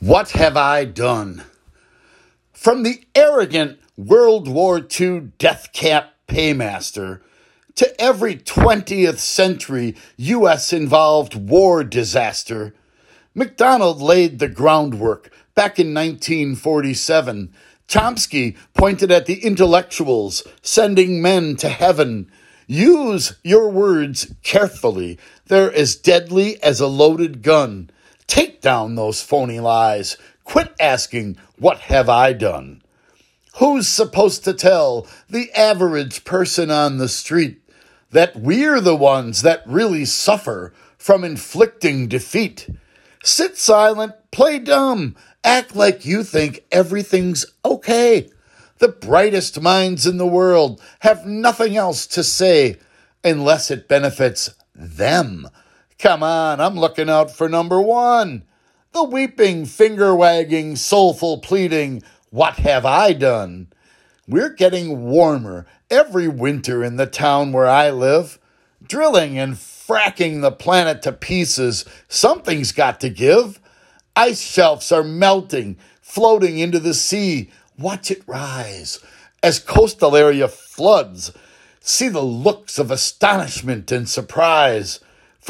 What have I done? From the arrogant World War II death camp paymaster to every 20th century U.S. involved war disaster, MacDonald laid the groundwork back in 1947. Chomsky pointed at the intellectuals sending men to heaven. Use your words carefully. They're as deadly as a loaded gun. Down those phony lies. Quit asking, What have I done? Who's supposed to tell the average person on the street that we're the ones that really suffer from inflicting defeat? Sit silent, play dumb, act like you think everything's okay. The brightest minds in the world have nothing else to say unless it benefits them. Come on, I'm looking out for number one. The weeping, finger wagging, soulful pleading, What have I done? We're getting warmer every winter in the town where I live. Drilling and fracking the planet to pieces. Something's got to give. Ice shelves are melting, floating into the sea. Watch it rise as coastal area floods. See the looks of astonishment and surprise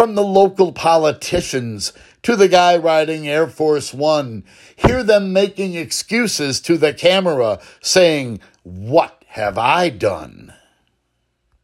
from the local politicians to the guy riding Air Force One. Hear them making excuses to the camera saying, What have I done?